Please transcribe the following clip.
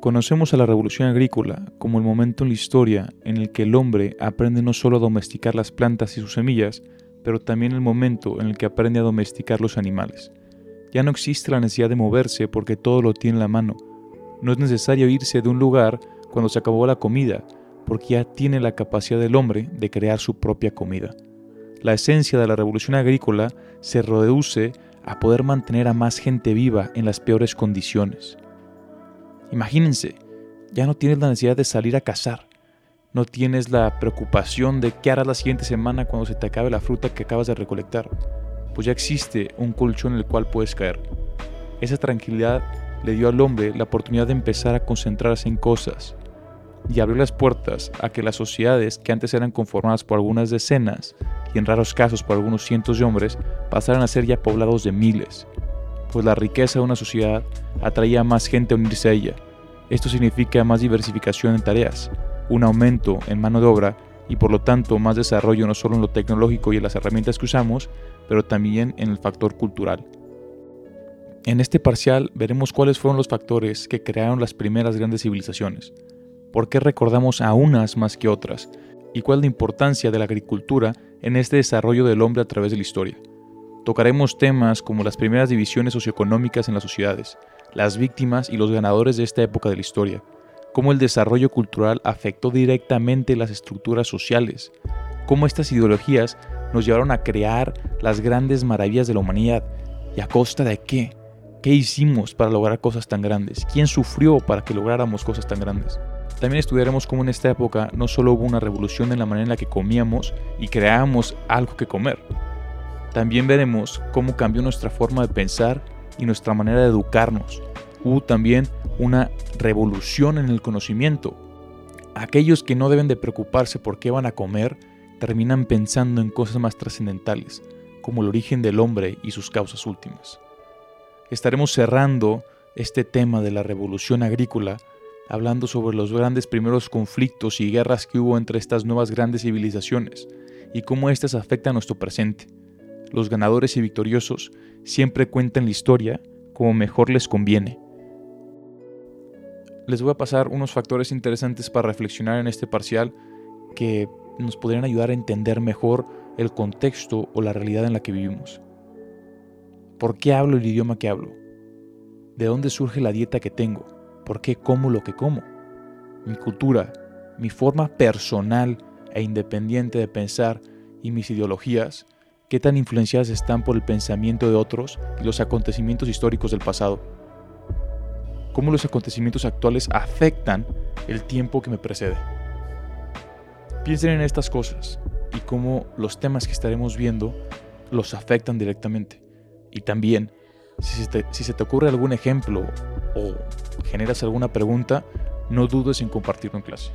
Conocemos a la revolución agrícola como el momento en la historia en el que el hombre aprende no solo a domesticar las plantas y sus semillas, pero también el momento en el que aprende a domesticar los animales. Ya no existe la necesidad de moverse porque todo lo tiene en la mano. No es necesario irse de un lugar cuando se acabó la comida, porque ya tiene la capacidad del hombre de crear su propia comida. La esencia de la revolución agrícola se reduce a poder mantener a más gente viva en las peores condiciones. Imagínense, ya no tienes la necesidad de salir a cazar. No tienes la preocupación de qué harás la siguiente semana cuando se te acabe la fruta que acabas de recolectar. Pues ya existe un colchón en el cual puedes caer. Esa tranquilidad le dio al hombre la oportunidad de empezar a concentrarse en cosas y abrió las puertas a que las sociedades que antes eran conformadas por algunas decenas y en raros casos por algunos cientos de hombres pasaran a ser ya poblados de miles pues la riqueza de una sociedad atraía a más gente a unirse a ella. Esto significa más diversificación en tareas, un aumento en mano de obra y por lo tanto más desarrollo no solo en lo tecnológico y en las herramientas que usamos, pero también en el factor cultural. En este parcial veremos cuáles fueron los factores que crearon las primeras grandes civilizaciones, por qué recordamos a unas más que otras, y cuál es la importancia de la agricultura en este desarrollo del hombre a través de la historia. Tocaremos temas como las primeras divisiones socioeconómicas en las sociedades, las víctimas y los ganadores de esta época de la historia, cómo el desarrollo cultural afectó directamente las estructuras sociales, cómo estas ideologías nos llevaron a crear las grandes maravillas de la humanidad y a costa de qué, qué hicimos para lograr cosas tan grandes, quién sufrió para que lográramos cosas tan grandes. También estudiaremos cómo en esta época no solo hubo una revolución en la manera en la que comíamos y creábamos algo que comer, también veremos cómo cambió nuestra forma de pensar y nuestra manera de educarnos. Hubo también una revolución en el conocimiento. Aquellos que no deben de preocuparse por qué van a comer terminan pensando en cosas más trascendentales, como el origen del hombre y sus causas últimas. Estaremos cerrando este tema de la revolución agrícola hablando sobre los grandes primeros conflictos y guerras que hubo entre estas nuevas grandes civilizaciones y cómo éstas afectan nuestro presente los ganadores y victoriosos siempre cuentan la historia como mejor les conviene. Les voy a pasar unos factores interesantes para reflexionar en este parcial que nos podrían ayudar a entender mejor el contexto o la realidad en la que vivimos. ¿Por qué hablo el idioma que hablo? ¿De dónde surge la dieta que tengo? ¿Por qué como lo que como? Mi cultura, mi forma personal e independiente de pensar y mis ideologías qué tan influenciadas están por el pensamiento de otros y los acontecimientos históricos del pasado. Cómo los acontecimientos actuales afectan el tiempo que me precede. Piensen en estas cosas y cómo los temas que estaremos viendo los afectan directamente. Y también, si se, te, si se te ocurre algún ejemplo o generas alguna pregunta, no dudes en compartirlo en clase.